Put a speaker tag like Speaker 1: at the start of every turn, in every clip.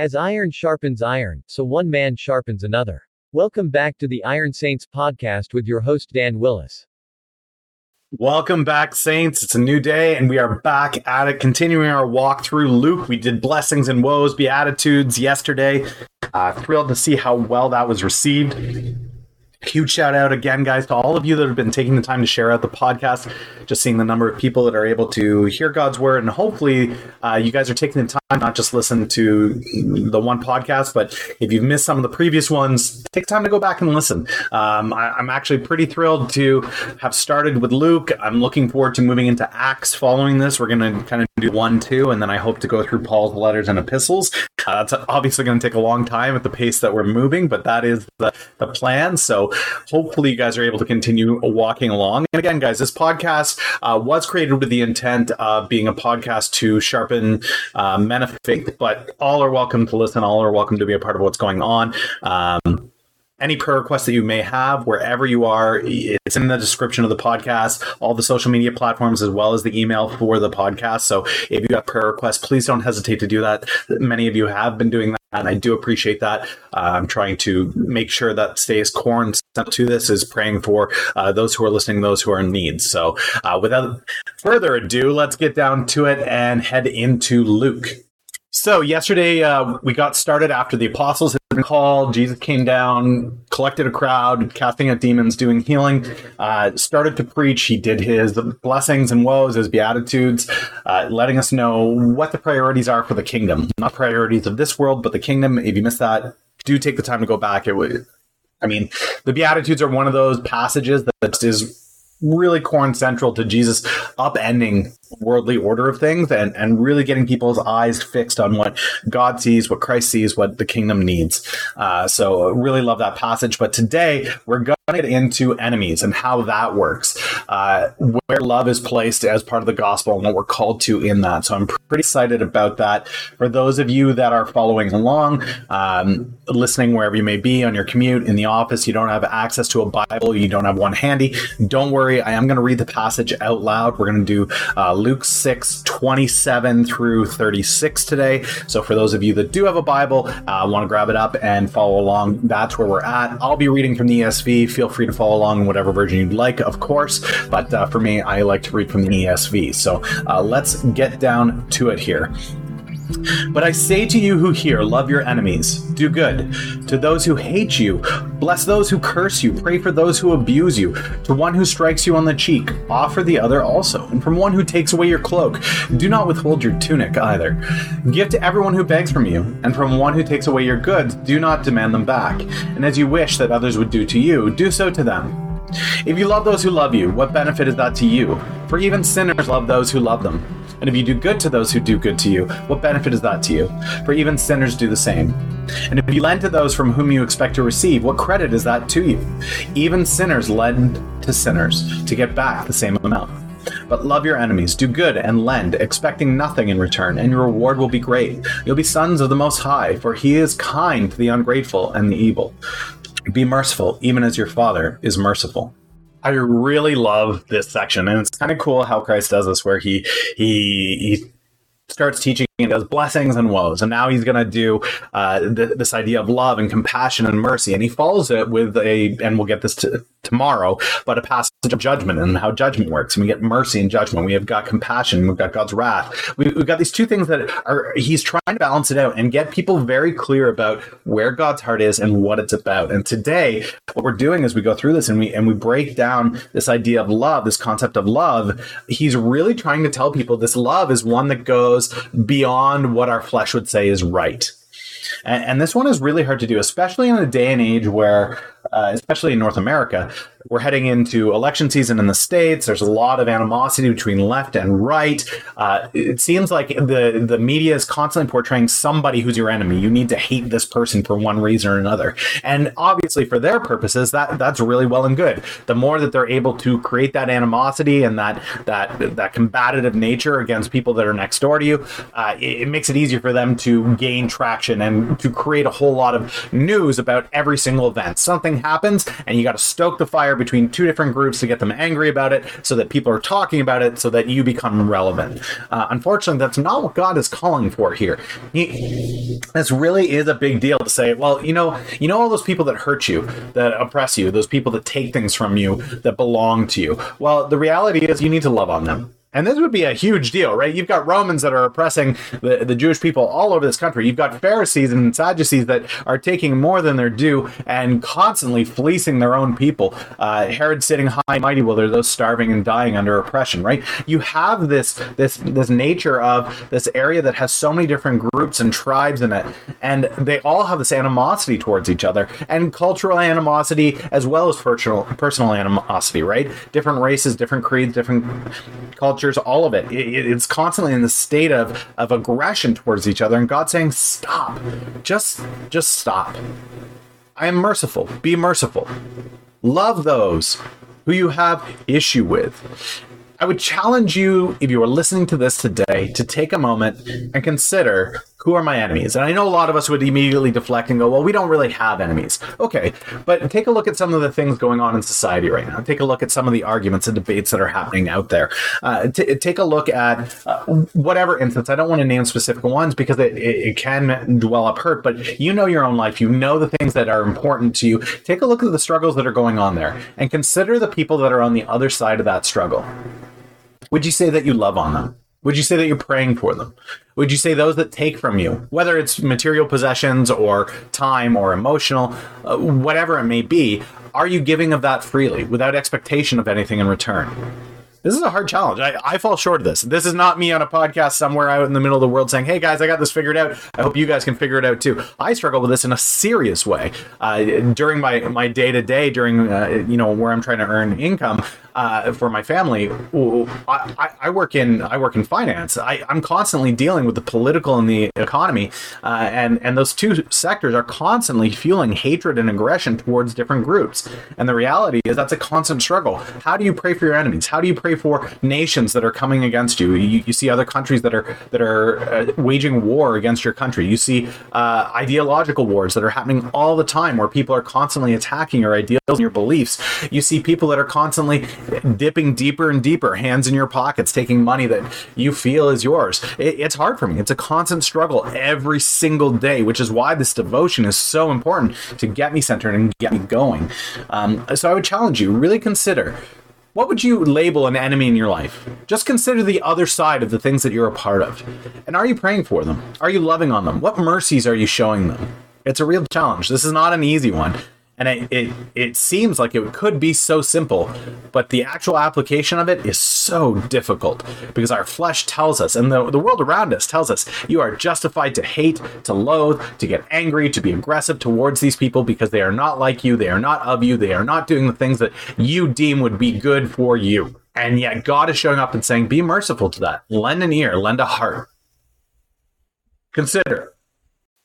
Speaker 1: As iron sharpens iron, so one man sharpens another. Welcome back to the Iron Saints podcast with your host Dan Willis.
Speaker 2: Welcome back, Saints. It's a new day, and we are back at it, continuing our walk through Luke. We did blessings and woes, beatitudes yesterday. Uh, thrilled to see how well that was received. Huge shout out again, guys, to all of you that have been taking the time to share out the podcast. Just seeing the number of people that are able to hear God's word, and hopefully, uh, you guys are taking the time not just listen to the one podcast, but if you've missed some of the previous ones, take time to go back and listen. Um, I, I'm actually pretty thrilled to have started with Luke. I'm looking forward to moving into Acts following this. We're going to kind of do one, two, and then I hope to go through Paul's letters and epistles. Uh, that's obviously going to take a long time at the pace that we're moving, but that is the, the plan. So hopefully you guys are able to continue walking along. And again, guys, this podcast uh, was created with the intent of being a podcast to sharpen uh, men of faith, but all are welcome to listen. All are welcome to be a part of what's going on. Um, any prayer requests that you may have, wherever you are, it's in the description of the podcast, all the social media platforms, as well as the email for the podcast. So if you have prayer requests, please don't hesitate to do that. Many of you have been doing that, and I do appreciate that. Uh, I'm trying to make sure that stays core and to this is praying for uh, those who are listening, those who are in need. So uh, without further ado, let's get down to it and head into Luke. So yesterday uh, we got started after the apostles had been called. Jesus came down, collected a crowd, casting out demons, doing healing. Uh, started to preach. He did his blessings and woes, his beatitudes, uh, letting us know what the priorities are for the kingdom, not priorities of this world, but the kingdom. If you missed that, do take the time to go back. It would. I mean, the Beatitudes are one of those passages that is really core central to Jesus upending worldly order of things and, and really getting people's eyes fixed on what God sees, what Christ sees, what the kingdom needs. Uh, so really love that passage. But today we're going to get into enemies and how that works, uh, where love is placed as part of the gospel and what we're called to in that. So I'm pretty excited about that. For those of you that are following along, um, listening wherever you may be on your commute, in the office, you don't have access to a Bible, you don't have one handy, don't worry. I am going to read the passage out loud. We're going to do uh, Luke 6, 27 through 36 today. So for those of you that do have a Bible, uh, want to grab it up and follow along, that's where we're at. I'll be reading from the ESV. Feel free to follow along in whatever version you'd like, of course. But uh, for me, I like to read from the ESV. So uh, let's get down to it here. But I say to you who hear, love your enemies, do good to those who hate you, bless those who curse you, pray for those who abuse you. To one who strikes you on the cheek, offer the other also. And from one who takes away your cloak, do not withhold your tunic either. Give to everyone who begs from you, and from one who takes away your goods, do not demand them back. And as you wish that others would do to you, do so to them. If you love those who love you, what benefit is that to you? For even sinners love those who love them. And if you do good to those who do good to you, what benefit is that to you? For even sinners do the same. And if you lend to those from whom you expect to receive, what credit is that to you? Even sinners lend to sinners to get back the same amount. But love your enemies, do good and lend, expecting nothing in return, and your reward will be great. You'll be sons of the Most High, for He is kind to the ungrateful and the evil. Be merciful, even as your Father is merciful. I really love this section, and it's kind of cool how Christ does this, where he he he starts teaching and does blessings and woes, and now he's going to do uh, th- this idea of love and compassion and mercy, and he follows it with a, and we'll get this to tomorrow, but a passage of judgment and how judgment works. And we get mercy and judgment. We have got compassion. We've got God's wrath. We, have got these two things that are, he's trying to balance it out and get people very clear about where God's heart is and what it's about. And today, what we're doing is we go through this and we, and we break down this idea of love, this concept of love. He's really trying to tell people this love is one that goes beyond what our flesh would say is right. And, and, this one is really hard to do, especially in a day and age where, uh, especially in North America, we're heading into election season in the states. There's a lot of animosity between left and right. Uh, it seems like the the media is constantly portraying somebody who's your enemy. You need to hate this person for one reason or another. And obviously, for their purposes, that that's really well and good. The more that they're able to create that animosity and that that that combative nature against people that are next door to you, uh, it, it makes it easier for them to gain traction and to create a whole lot of news about every single event. Something happens, and you got to stoke the fire between two different groups to get them angry about it so that people are talking about it so that you become relevant. Uh, unfortunately, that's not what God is calling for here. He, this really is a big deal to say, well, you know, you know all those people that hurt you, that oppress you, those people that take things from you that belong to you. Well, the reality is you need to love on them. And this would be a huge deal, right? You've got Romans that are oppressing the, the Jewish people all over this country. You've got Pharisees and Sadducees that are taking more than their due and constantly fleecing their own people. Uh, Herod sitting high and mighty while there's those starving and dying under oppression, right? You have this this this nature of this area that has so many different groups and tribes in it, and they all have this animosity towards each other, and cultural animosity as well as personal personal animosity, right? Different races, different creeds, different cultures cultures, all of it. it. It's constantly in the state of, of aggression towards each other, and God saying, Stop. Just just stop. I am merciful. Be merciful. Love those who you have issue with. I would challenge you, if you are listening to this today, to take a moment and consider who are my enemies? And I know a lot of us would immediately deflect and go, well, we don't really have enemies. Okay, but take a look at some of the things going on in society right now. Take a look at some of the arguments and debates that are happening out there. Uh, t- take a look at uh, whatever instance. I don't want to name specific ones because it, it, it can dwell up hurt, but you know your own life. You know the things that are important to you. Take a look at the struggles that are going on there and consider the people that are on the other side of that struggle. Would you say that you love on them? Would you say that you're praying for them? Would you say those that take from you, whether it's material possessions or time or emotional, uh, whatever it may be, are you giving of that freely without expectation of anything in return? This is a hard challenge. I, I fall short of this. This is not me on a podcast somewhere out in the middle of the world saying, hey guys, I got this figured out. I hope you guys can figure it out too. I struggle with this in a serious way. Uh, during my, my day to day, during, uh, you know, where I'm trying to earn income, uh, for my family, I, I, work in I work in finance. I, am constantly dealing with the political and the economy, uh, and and those two sectors are constantly fueling hatred and aggression towards different groups. And the reality is that's a constant struggle. How do you pray for your enemies? How do you pray for nations that are coming against you? You, you see other countries that are that are uh, waging war against your country. You see uh, ideological wars that are happening all the time, where people are constantly attacking your ideals and your beliefs. You see people that are constantly dipping deeper and deeper, hands in your pockets, taking money that you feel is yours. It, it's hard for me. It's a constant struggle every single day, which is why this devotion is so important to get me centered and get me going. Um, so I would challenge you really consider what would you label an enemy in your life? Just consider the other side of the things that you're a part of. And are you praying for them? Are you loving on them? What mercies are you showing them? It's a real challenge. This is not an easy one and it, it it seems like it could be so simple but the actual application of it is so difficult because our flesh tells us and the, the world around us tells us you are justified to hate to loathe to get angry to be aggressive towards these people because they are not like you they are not of you they are not doing the things that you deem would be good for you. And yet god is showing up and saying be merciful to that. Lend an ear lend a heart. Consider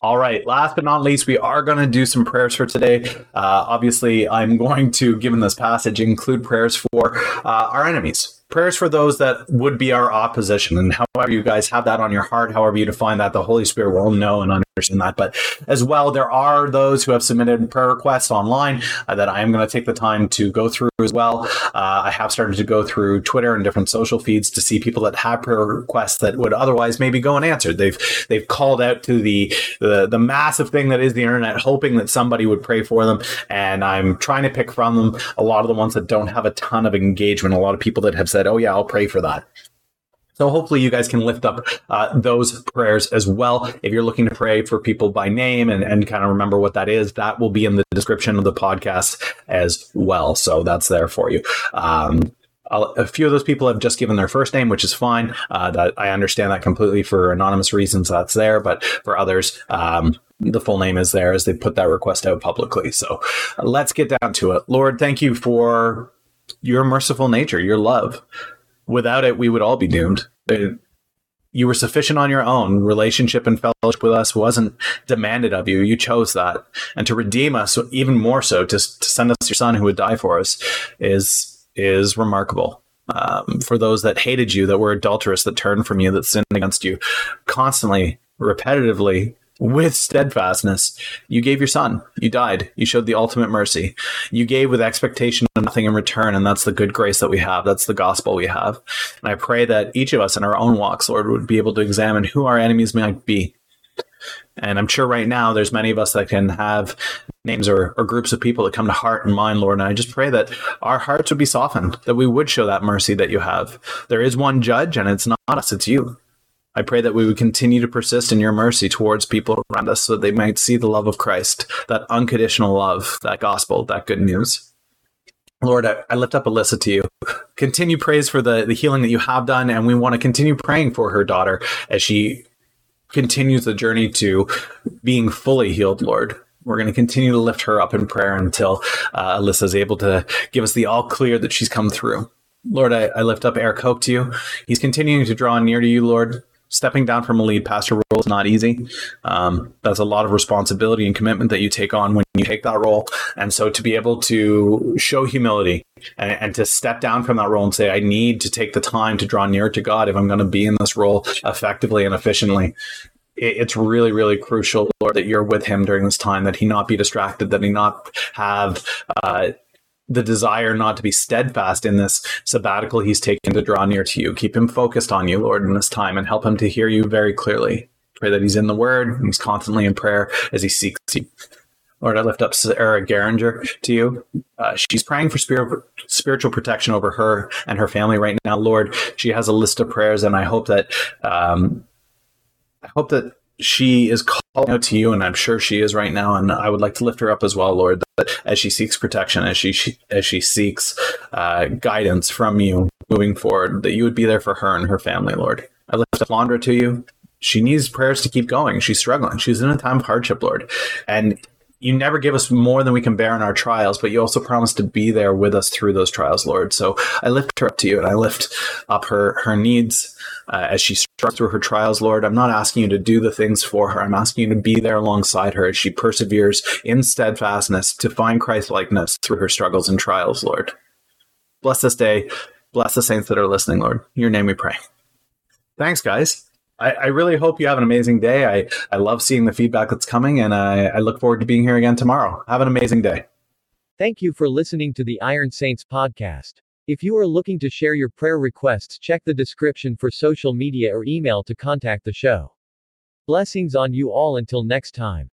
Speaker 2: all right. Last but not least, we are going to do some prayers for today. Uh, obviously, I'm going to, given this passage, include prayers for uh, our enemies, prayers for those that would be our opposition. And however you guys have that on your heart, however you define that, the Holy Spirit will know and understand that. But as well, there are those who have submitted prayer requests online uh, that I am going to take the time to go through as well. Uh, I have started to go through Twitter and different social feeds to see people that have prayer requests that would otherwise maybe go unanswered. They've they've called out to the the, the massive thing that is the internet, hoping that somebody would pray for them. And I'm trying to pick from them a lot of the ones that don't have a ton of engagement. A lot of people that have said, "Oh yeah, I'll pray for that." So hopefully you guys can lift up uh, those prayers as well. If you're looking to pray for people by name and, and kind of remember what that is, that will be in the description of the podcast as well. So that's there for you. Um, a few of those people have just given their first name, which is fine. Uh, that I understand that completely for anonymous reasons. That's there, but for others, um, the full name is there as they put that request out publicly. So let's get down to it. Lord, thank you for your merciful nature, your love. Without it, we would all be doomed. You were sufficient on your own. Relationship and fellowship with us wasn't demanded of you. You chose that. And to redeem us, even more so, to, to send us your son who would die for us, is, is remarkable. Um, for those that hated you, that were adulterous, that turned from you, that sinned against you, constantly, repetitively, with steadfastness. You gave your son. You died. You showed the ultimate mercy. You gave with expectation of nothing in return. And that's the good grace that we have. That's the gospel we have. And I pray that each of us in our own walks, Lord, would be able to examine who our enemies might be. And I'm sure right now there's many of us that can have names or, or groups of people that come to heart and mind, Lord. And I just pray that our hearts would be softened, that we would show that mercy that you have. There is one judge, and it's not us, it's you. I pray that we would continue to persist in your mercy towards people around us so that they might see the love of Christ, that unconditional love, that gospel, that good news. Lord, I, lift up Alisa to you. Continue praise for the, the healing that you have done, and we want to continue praying for her daughter as she continues the journey to being fully healed, Lord. We're going to continue to lift her up in prayer until uh, Alisa is able to give us the all clear that she's come through. Lord, I, I lift up Eric Hope to you. He's continuing to draw near to you, Lord stepping down from a lead pastor role is not easy. Um, that's a lot of responsibility and commitment that you take on when you take that role. And so to be able to show humility and, and to step down from that role and say, I need to take the time to draw near to God if I'm going to be in this role effectively and efficiently. It's really, really crucial, Lord, that you're with him during this time, that he not be distracted, that he not have uh, the desire not to be steadfast in this sabbatical he's taken to draw near to you. Keep him focused on you, Lord, in this time and help him to hear you very clearly. Pray that he's in the word, and he's constantly in prayer as he seeks you. Lord, I lift up Sarah Geringer to you. Uh, she's praying for spirit, spiritual protection over her and her family right now. Lord, she has a list of prayers, and I hope that um, I hope that she is calling out to you, and I'm sure she is right now. And I would like to lift her up as well, Lord, that as she seeks protection, as she, she as she seeks uh, guidance from you moving forward, that you would be there for her and her family, Lord. I lift up Londra to you. She needs prayers to keep going. She's struggling. She's in a time of hardship, Lord, and you never give us more than we can bear in our trials, but you also promise to be there with us through those trials, Lord. So I lift her up to you and I lift up her her needs uh, as she struggles through her trials, Lord. I'm not asking you to do the things for her. I'm asking you to be there alongside her as she perseveres in steadfastness to find Christ likeness through her struggles and trials, Lord. Bless this day. Bless the saints that are listening, Lord. In your name we pray. Thanks, guys. I, I, really hope you have an amazing day. I, I love seeing the feedback that's coming, and I, I look forward to being here again tomorrow. Have an amazing day.
Speaker 1: Thank you for listening to the Iron Saints podcast. If you are looking to share your prayer requests, check the description for social media or email to contact the show. Blessings on you all until next time.